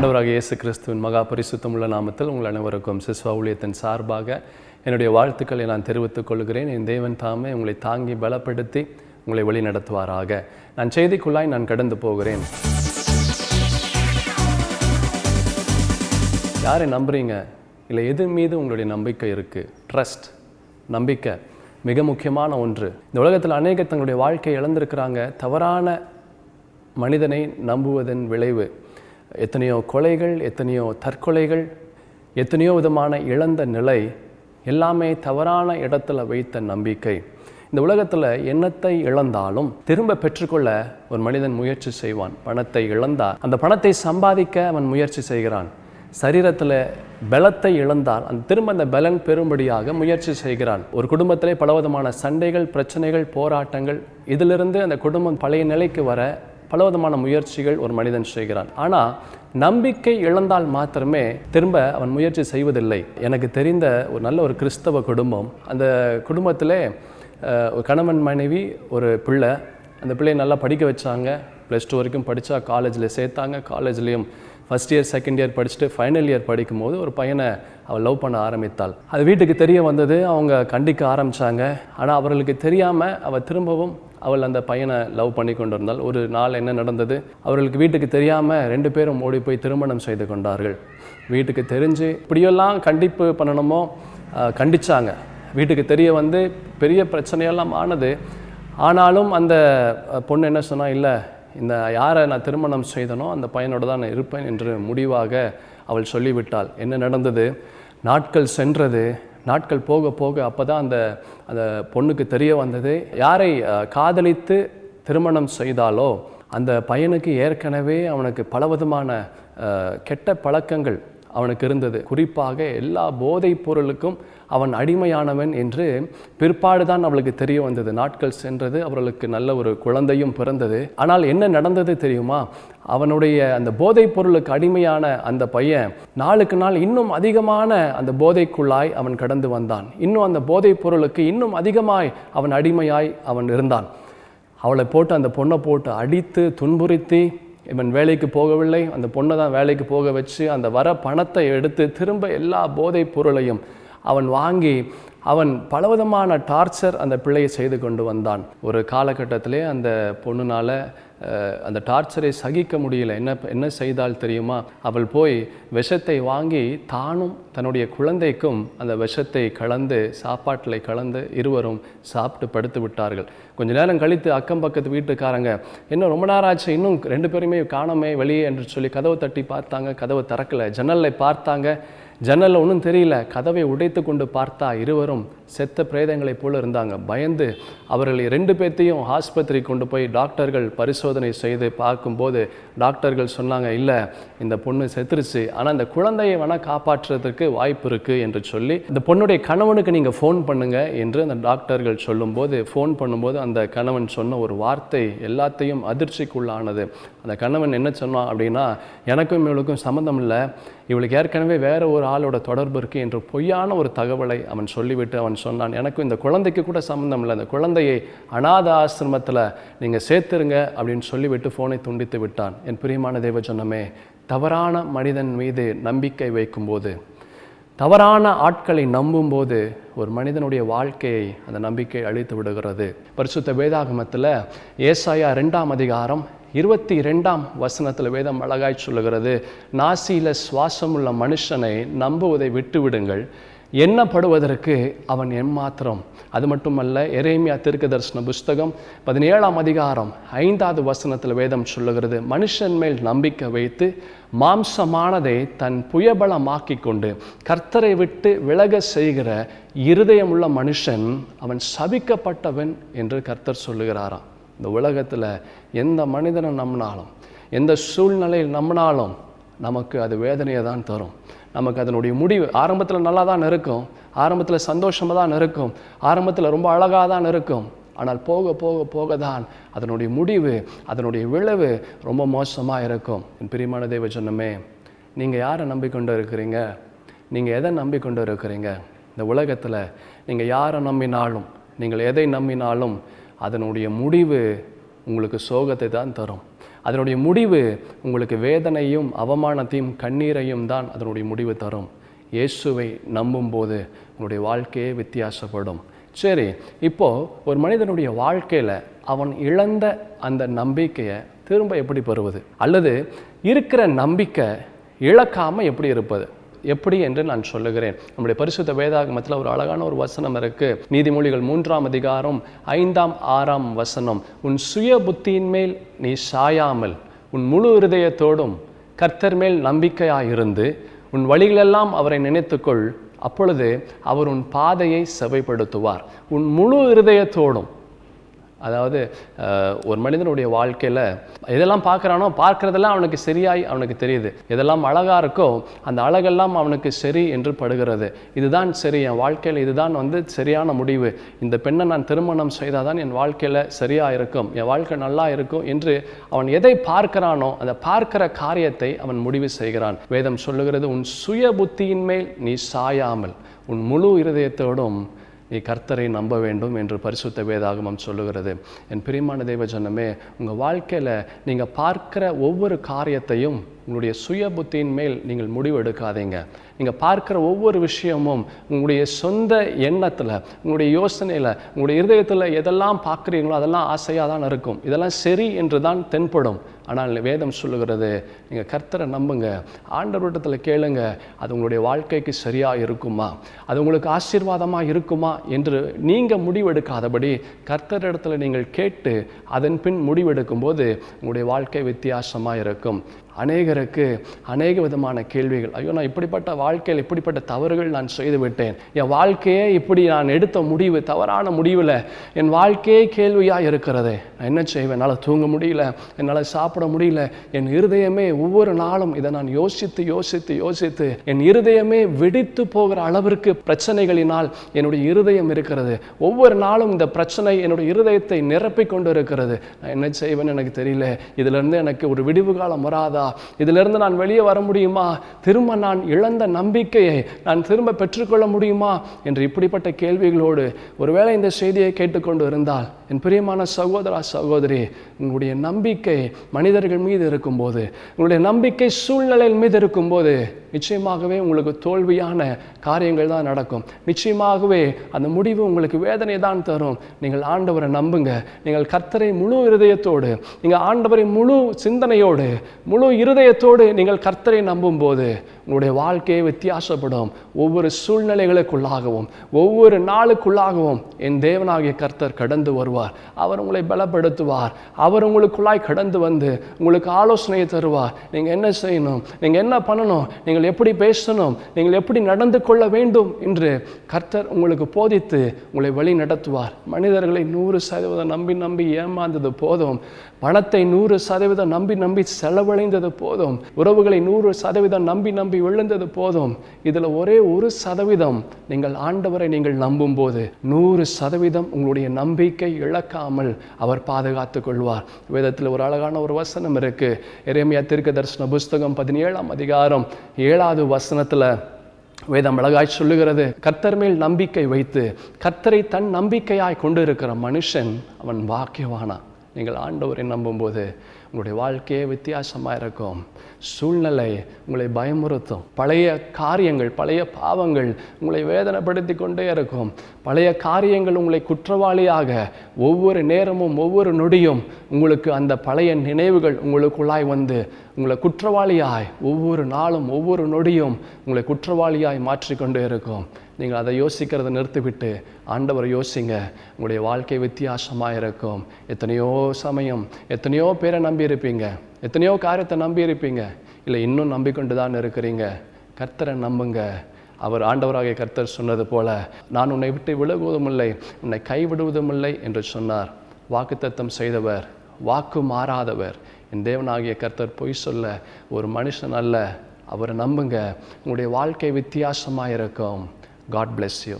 ஆண்டவராக இயேசு கிறிஸ்துவின் மகா பரிசுத்தமுள்ள நாமத்தில் உங்கள் அனைவருக்கும் சிஸ்வா ஊழியத்தின் சார்பாக என்னுடைய வாழ்த்துக்களை நான் தெரிவித்துக் கொள்கிறேன். என் தேவன் தாமே உங்களை தாங்கி பலப்படுத்தி உங்களை வழி நடத்துவாராக. நான் செய்திக்குள்ளாய் நான் கடந்து போகிறேன். யாரை நம்புறீங்க? இல்லை எது மீது உங்களுடைய நம்பிக்கை இருக்குது ட்ரஸ்ட் நம்பிக்கை மிக முக்கியமான ஒன்று. இந்த உலகத்தில் அநேக தங்களுடைய வாழ்க்கையை இழந்திருக்கிறாங்க. தவறான மனிதனை நம்புவதன் விளைவு. எத்தனையோ கொலைகள் எத்தனையோ தற்கொலைகள் எத்தனையோ விதமான இழந்த நிலை எல்லாமே தவறான இடத்துல வைத்த நம்பிக்கை. இந்த உலகத்தில் எண்ணத்தை இழந்தாலும் திரும்ப பெற்றுக்கொள்ள ஒரு மனிதன் முயற்சி செய்வான். பணத்தை இழந்தால் அந்த பணத்தை சம்பாதிக்க அவன் முயற்சி செய்கிறான். சரீரத்தில் பலத்தை இழந்தால் அந்த திரும்ப அந்த பலன் பெறும்படியாக முயற்சி செய்கிறான். ஒரு குடும்பத்திலே பலவிதமான சண்டைகள் பிரச்சனைகள் போராட்டங்கள் இதிலிருந்து அந்த குடும்பம் பழைய நிலைக்கு வர பலவிதமான முயற்சிகள் ஒரு மனிதன் செய்கிறான். ஆனால் நம்பிக்கை இழந்தால் மாத்திரமே திரும்ப அவன் முயற்சி செய்வதில்லை. எனக்கு தெரிந்த ஒரு நல்ல ஒரு கிறிஸ்தவ குடும்பம் அந்த குடும்பத்தில் ஒரு கணவன் மனைவி ஒரு பிள்ளை அந்த பிள்ளையை நல்லா படிக்க வச்சாங்க. ப்ளஸ் டூ வரைக்கும் படித்தா காலேஜில் சேர்த்தாங்க. காலேஜ்லேயும் ஃபஸ்ட் இயர் செகண்ட் இயர் படிச்சுட்டு ஃபைனல் இயர் படிக்கும்போது ஒரு பையனை அவள் லவ் பண்ண ஆரம்பித்தாள். அது வீட்டுக்கு தெரிய வந்தது. அவங்க கண்டிக்க ஆரம்பித்தாங்க ஆனால் அவர்களுக்கு தெரியாமல் அவள் திரும்பவும் அவள் அந்த பையனை லவ் பண்ணி கொண்டு இருந்தாள் ஒரு நாள் என்ன நடந்தது? அவர்களுக்கு வீட்டுக்கு தெரியாமல் ரெண்டு பேரும் ஓடி போய் திருமணம் செய்து கொண்டார்கள். வீட்டுக்கு தெரிஞ்சு இப்படியெல்லாம் கண்டிப்பு பண்ணணுமோ? கண்டித்தாங்க கண்டிச்சாங்க. வீட்டுக்கு தெரிய வந்து பெரிய பிரச்சனையெல்லாம் ஆனது. ஆனாலும் அந்த பொண்ணு என்ன சொன்னால் இல்லை இந்த யாரை நான் திருமணம் செய்தனோ அந்த பையனோட தான் நான் இருப்பேன் என்று முடிவாக அவள் சொல்லிவிட்டாள். என்ன நடந்தது? நாட்கள் சென்றது. நாட்கள் போக போக அப்போ தான் அந்த அந்த பொண்ணுக்கு தெரிய வந்தது யாரை காதலித்து திருமணம் செய்தாலோ அந்த பையனுக்கு ஏற்கனவே அவனுக்கு பலவிதமான கெட்ட பழக்கங்கள் அவனுக்கு இருந்தது. குறிப்பாக எல்லா போதைப் பொருளுக்கும் அவன் அடிமையானவன் என்று பிற்பாடு தான் அவளுக்கு தெரிய வந்தது. நாட்கள் சென்றது அவர்களுக்கு நல்ல ஒரு குழந்தையும் பிறந்தது. ஆனால் என்ன நடந்தது தெரியுமா? அவனுடைய அந்த போதைப் பொருளுக்கு அடிமையான அந்த பையன் நாளுக்கு நாள் இன்னும் அதிகமான அந்த போதைக்குள்ளாய் அவன் கடந்து வந்தான். இன்னும் அந்த போதைப் பொருளுக்கு இன்னும் அதிகமாய் அவன் அடிமையாய் அவன் இருந்தான். அவளை போட்டு அந்த பொண்ணை போட்டு அடித்து துன்புறுத்தி இவன் வேலைக்கு போகவில்லை. அந்த பொண்ணை தான் வேலைக்கு போக வச்சு அந்த வர பணத்தை எடுத்து திரும்ப எல்லா போதைப் பொருளையும் அவன் வாங்கி அவன் பலவிதமான டார்ச்சர் அந்த பிள்ளையை செய்து கொண்டு வந்தான். ஒரு காலகட்டத்திலே அந்த பொண்ணுனால் அந்த டார்ச்சரை சகிக்க முடியல. என்ன என்ன செய்தால் தெரியுமா? அவள் போய் விஷத்தை வாங்கி தானும் தன்னுடைய குழந்தைக்கும் அந்த விஷத்தை கலந்து சாப்பாட்டில் கலந்து இருவரும் சாப்பிட்டு படுத்து விட்டார்கள். கொஞ்ச நேரம் கழித்து அக்கம் பக்கத்து வீட்டுக்காரங்க இன்னும் ரொம்ப நேரம் ஆச்சு இன்னும் ரெண்டு பேருமே காணோமே வெளியே என்று சொல்லி கதவை தட்டி பார்த்தாங்க. கதவை திறக்கல. ஜன்னலை பார்த்தாங்க. ஜன்னலில் ஒன்றும் தெரியல. கதவை உடைத்து கொண்டு பார்த்தா இருவரும் செத்த பிரேதங்களைப் போல இருந்தாங்க. பயந்து அவர்களை ரெண்டு பேர்த்தையும் ஆஸ்பத்திரி கொண்டு போய் டாக்டர்கள் பரிசோதனை செய்து பார்க்கும்போது டாக்டர்கள் சொன்னாங்க இல்லை இந்த பொண்ணு செத்துருச்சு. ஆனால் இந்த குழந்தையை வேணால் காப்பாற்றுறதுக்கு வாய்ப்பு இருக்குது என்று சொல்லி இந்த பொண்ணுடைய கணவனுக்கு நீங்கள் ஃபோன் பண்ணுங்கள் என்று அந்த டாக்டர்கள் சொல்லும்போது ஃபோன் பண்ணும்போது அந்த கணவன் சொன்ன ஒரு வார்த்தை எல்லாத்தையும் அதிர்ச்சிக்குள்ளானது. அந்த கணவன் என்ன சொன்னான் அப்படின்னா எனக்கும் இவளுக்கும் சம்மந்தம் இல்லை. இவளுக்கு ஏற்கனவே வேற ஒரு ஆளோட தொடர்பு இருக்கு என்று பொய்யான ஒரு தகவலை அவன் சொல்லிவிட்டு அவன் சொன்னான். எனக்கும் இந்த குழந்தைக்கு கூட சம்மந்தம் இல்லை. அந்த குழந்தையை அநாத ஆசிரமத்தில் நீங்கள் சேர்த்துருங்க அப்படின்னு சொல்லிவிட்டு ஃபோனை துண்டித்து விட்டான். என் பிரியமான தேவ சொன்னமே தவறான மனிதன் மீது நம்பிக்கை வைக்கும்போது தவறான ஆட்களை நம்பும்போது ஒரு மனிதனுடைய வாழ்க்கையை அந்த நம்பிக்கை அழித்து விடுகிறது. பரிசுத்த வேதாகமத்தில் ஏசாயா ரெண்டாம் அதிகாரம் இருபத்தி ரெண்டாம் வசனத்தில் வேதம் அழகாய் சொல்லுகிறது நாசியில் சுவாசமுள்ள மனுஷனை நம்புவதை விட்டுவிடுங்கள். எண்ணப்படுவதற்கு அவன் எம்மாத்திரம். அது மட்டுமல்ல எரேமியா தீர்க்க தரிசன புஸ்தகம் பதினேழாம் அதிகாரம் ஐந்தாவது வசனத்தில் வேதம் சொல்லுகிறது மனுஷன் மேல் நம்பிக்கை வைத்து மாம்சமானதை தன் புயபலமாக்கி கொண்டு கர்த்தரை விட்டு விலக செய்கிற இருதயமுள்ள மனுஷன் அவன் சபிக்கப்பட்டவன் என்று கர்த்தர் சொல்லுகிறாராம். இந்த உலகத்தில் எந்த மனிதனை நம்பினாலும் எந்த சூழ்நிலையில் நம்பினாலும் நமக்கு அது வேதனையை தான் தரும். நமக்கு அதனுடைய முடிவு ஆரம்பத்தில் நல்லா தான் இருக்கும். ஆரம்பத்தில் சந்தோஷமாக தான் இருக்கும். ஆரம்பத்தில் ரொம்ப அழகாக தான் இருக்கும். ஆனால் போக போக போக தான் அதனுடைய முடிவு அதனுடைய விளைவு ரொம்ப மோசமாக இருக்கும். என் பிரியமான தெய்வ சொன்னமே நீங்கள் யாரை நம்பிக்கொண்டு இருக்கிறீங்க? நீங்கள் எதை நம்பிக்கொண்டு இருக்கிறீங்க? இந்த உலகத்தில் நீங்கள் யாரை நம்பினாலும் நீங்கள் எதை நம்பினாலும் அதனுடைய முடிவு உங்களுக்கு சோகத்தை தான் தரும். அதனுடைய முடிவு உங்களுக்கு வேதனையும் அவமானத்தையும் கண்ணீரையும் தான் அதனுடைய முடிவு தரும். இயேசுவை நம்பும்போது உங்களுடைய வாழ்க்கையே வித்தியாசப்படும். சரி இப்போது ஒரு மனிதனுடைய வாழ்க்கையில் அவன் இழந்த அந்த நம்பிக்கையை திரும்ப எப்படி பெறுவது? அல்லது இருக்கிற நம்பிக்கை இழக்காமல் எப்படி இருப்பது? எப்படி என்று நான் சொல்லுகிறேன். நம்முடைய பரிசுத்த வேதாகமத்தில் ஒரு அழகான ஒரு வசனம் இருக்கு. நீதிமொழிகள் மூன்றாம் அதிகாரம் ஐந்தாம் ஆறாம் வசனம். உன் சுய புத்தியின் மேல் நீ சாயாமல் உன் முழு இருதயத்தோடும் கர்த்தர் மேல் நம்பிக்கையாயிருந்து உன் வழிகளெல்லாம் அவரை நினைத்துக்கொள். அப்பொழுது அவர் உன் பாதையை செவைப்படுத்துவார். உன் முழு இருதயத்தோடும் அதாவது ஒரு மனிதனுடைய வாழ்க்கையில் எதெல்லாம் பார்க்குறானோ பார்க்குறதெல்லாம் அவனுக்கு சரியாய் அவனுக்கு தெரியுது. எதெல்லாம் அழகாக இருக்கோ அந்த அழகெல்லாம் அவனுக்கு சரி என்று படுகிறது. இதுதான் சரி என் வாழ்க்கையில் இதுதான் வந்து சரியான முடிவு. இந்த பெண்ணை நான் திருமணம் செய்தால் தான் என் வாழ்க்கையில் சரியாக இருக்கும். என் வாழ்க்கை நல்லா இருக்கும் என்று அவன் எதை பார்க்கிறானோ அந்த பார்க்கிற காரியத்தை அவன் முடிவு செய்கிறான். வேதம் சொல்லுகிறது உன் சுய புத்தியின் மேல் நீ சாயாமல் உன் முழு இருதயத்தோடும் நீ கர்த்தரை நம்ப வேண்டும் என்று பரிசுத்த வேதாகமம் சொல்லுகிறது. என் பிரியமான தேவ ஜனமே உங்கள் வாழ்க்கையில் நீங்கள் பார்க்கிற ஒவ்வொரு காரியத்தையும் உங்களுடைய சுய புத்தியின் மேல் நீங்கள் முடிவு எடுக்காதீங்க நீங்கள் பார்க்குற ஒவ்வொரு விஷயமும் உங்களுடைய சொந்த எண்ணத்தில் உங்களுடைய யோசனையில் உங்களுடைய இருதயத்தில் எதெல்லாம் பார்க்குறீங்களோ அதெல்லாம் ஆசையாக தான் இருக்கும். இதெல்லாம் சரி என்று தான் தென்படும். ஆனால் வேதம் சொல்லுகிறது நீங்கள் கர்த்தரை நம்புங்க ஆண்டவரிடத்தில் கேளுங்க அது உங்களுடைய வாழ்க்கைக்கு சரியாக இருக்குமா? அது உங்களுக்கு ஆசீர்வாதமாக இருக்குமா? என்று நீங்கள் முடிவெடுக்காதபடி கர்த்தரிடத்தில் நீங்கள் கேட்டு அதன் பின் முடிவெடுக்கும்போது உங்களுடைய வாழ்க்கை வித்தியாசமாக இருக்கும். அநேகருக்கு அநேக விதமான கேள்விகள். ஐயோ நான் இப்படிப்பட்ட வாழ்க்கையில் இப்படிப்பட்ட தவறுகள் நான் செய்து விட்டேன். என் வாழ்க்கையே இப்படி நான் எடுத்த முடிவு தவறான முடிவில் என் வாழ்க்கையே கேள்வியாக இருக்கிறதே. நான் என்ன செய்வேன்? என்னால் தூங்க முடியல. என்னால் சாப்பிட முடியல. என் இருதயமே ஒவ்வொரு நாளும் இதை நான் யோசித்து யோசித்து யோசித்து என் இருதயமே வெடித்து போகிற அளவிற்கு பிரச்சனைகளினால் என்னுடைய இருதயம் இருக்கிறது. ஒவ்வொரு நாளும் இந்த பிரச்சனை என்னுடைய இருதயத்தை நிரப்பிக் கொண்டு இருக்கிறது நான் என்ன செய்வேன்னு எனக்கு தெரியல. இதிலிருந்து எனக்கு ஒரு விடிவு காலம் வராதா? இதிலிருந்து நான் வெளியே வர முடியுமா? திரும்ப நான் இழந்த நம்பிக்கையை நான் திரும்ப பெற்றுக்கொள்ள முடியுமா? என்று இப்படிப்பட்ட கேள்விகளோடு ஒருவேளை இந்த செய்தியை கேட்டுக்கொண்டு இருந்தால் என் பிரியமான சகோதரா சகோதரி உங்களுடைய நம்பிக்கை மனிதர்கள் மீது இருக்கும்போது உங்களுடைய நம்பிக்கை சூழ்நிலையின் மீது இருக்கும்போது நிச்சயமாகவே உங்களுக்கு தோல்வியான காரியங்கள் தான் நடக்கும். நிச்சயமாகவே அந்த முடிவு உங்களுக்கு வேதனை தான் தரும். நீங்கள் ஆண்டவரை நம்புங்க. நீங்கள் கர்த்தரை முழு இருதயத்தோடு நீங்கள் ஆண்டவரை முழு சிந்தனையோடு முழு இருதயத்தோடு நீங்கள் கர்த்தரை நம்பும்போது உங்களுடைய வாழ்க்கையை வித்தியாசப்படும். ஒவ்வொரு சூழ்நிலைகளுக்குள்ளாகவும் ஒவ்வொரு நாளுக்குள்ளாகவும் என் தேவனாகிய கர்த்தர் கடந்து வருவார். அவர் உங்களை பலப்படுத்துவார். அவர் உங்களுக்குள்ளாய் கடந்து வந்து உங்களுக்கு ஆலோசனையை தருவார். நீங்கள் என்ன செய்யணும்? நீங்கள் என்ன பண்ணணும்? நீங்கள் எப்படி பேசணும்? நீங்கள் எப்படி நடந்து கொள்ள வேண்டும்? என்று கர்த்தர் உங்களுக்கு போதித்து உங்களை வழி நடத்துவார். மனிதர்களை நூறு சதவீதம் நம்பி நம்பி ஏமாந்தது போதும். பணத்தை நூறு சதவீதம் நம்பி நம்பி செலவழிந்தது போதும். உறவுகளை நூறு சதவீதம் நம்பி நம்பி விழுந்தது போதும். இதில் ஒரே ஒரு சதவீதம் நீங்கள் ஆண்டவரை நீங்கள் நம்பும்போது நூறு சதவீதம் உங்களுடைய நம்பிக்கை இழக்காமல் அவர் பாதுகாத்துக் கொள்வார். வேதத்தில் ஒரு அழகான ஒரு வசனம் இருக்கு. இறைமையா திருக்க தரிசன புஸ்தகம் பதினேழாம் அதிகாரம் ஏழாவது வசனத்தில் வேதம் அழகாய் சொல்லுகிறது. கர்த்தர் மேல் நம்பிக்கை வைத்து கர்த்தரை தன் நம்பிக்கையாய் கொண்டு இருக்கிற மனுஷன் அவன் வாக்கியவானா நீங்கள் ஆண்டவரை நம்பும்போது உங்களுடைய வாழ்க்கையே வித்தியாசமாக இருக்கும். சூழ்நிலை உங்களை பயமுறுத்தும். பழைய காரியங்கள் பழைய பாவங்கள் உங்களை வேதனைப்படுத்தி கொண்டே இருக்கும். பழைய காரியங்கள் உங்களை குற்றவாளியாக ஒவ்வொரு நேரமும் ஒவ்வொரு நொடியும் உங்களுக்கு அந்த பழைய நினைவுகள் உங்களுக்குள்ளாய் வந்து உங்களை குற்றவாளியாய் ஒவ்வொரு நாளும் ஒவ்வொரு நொடியும் உங்களை குற்றவாளியாய் மாற்றிக்கொண்டே இருக்கும். நீங்கள் அதை யோசிக்கிறத நிறுத்திவிட்டு ஆண்டவரை யோசிங்க. உங்களுடைய வாழ்க்கை வித்தியாசமாக இருக்கும். எத்தனையோ சமயம் எத்தனையோ பேரை நம்பி இருப்பீங்க. எத்தனையோ காரியத்தை நம்பி இருப்பீங்க. இல்லை இன்னும் நம்பிக்கொண்டு தான் இருக்கிறீங்க. கர்த்தரை நம்புங்க. அவர் ஆண்டவராகிய கர்த்தர் சொன்னது போல நான் உன்னை விட்டு விலகுவதும் இல்லை உன்னை கைவிடுவதும் இல்லை என்று சொன்னார். வாக்குத்தத்தம் செய்தவர் வாக்கு மாறாதவர். என் தேவனாகிய கர்த்தர் பொய் சொல்ல ஒரு மனுஷன் அல்ல. அவரை நம்புங்க. உங்களுடைய வாழ்க்கை வித்தியாசமாக இருக்கும். God bless you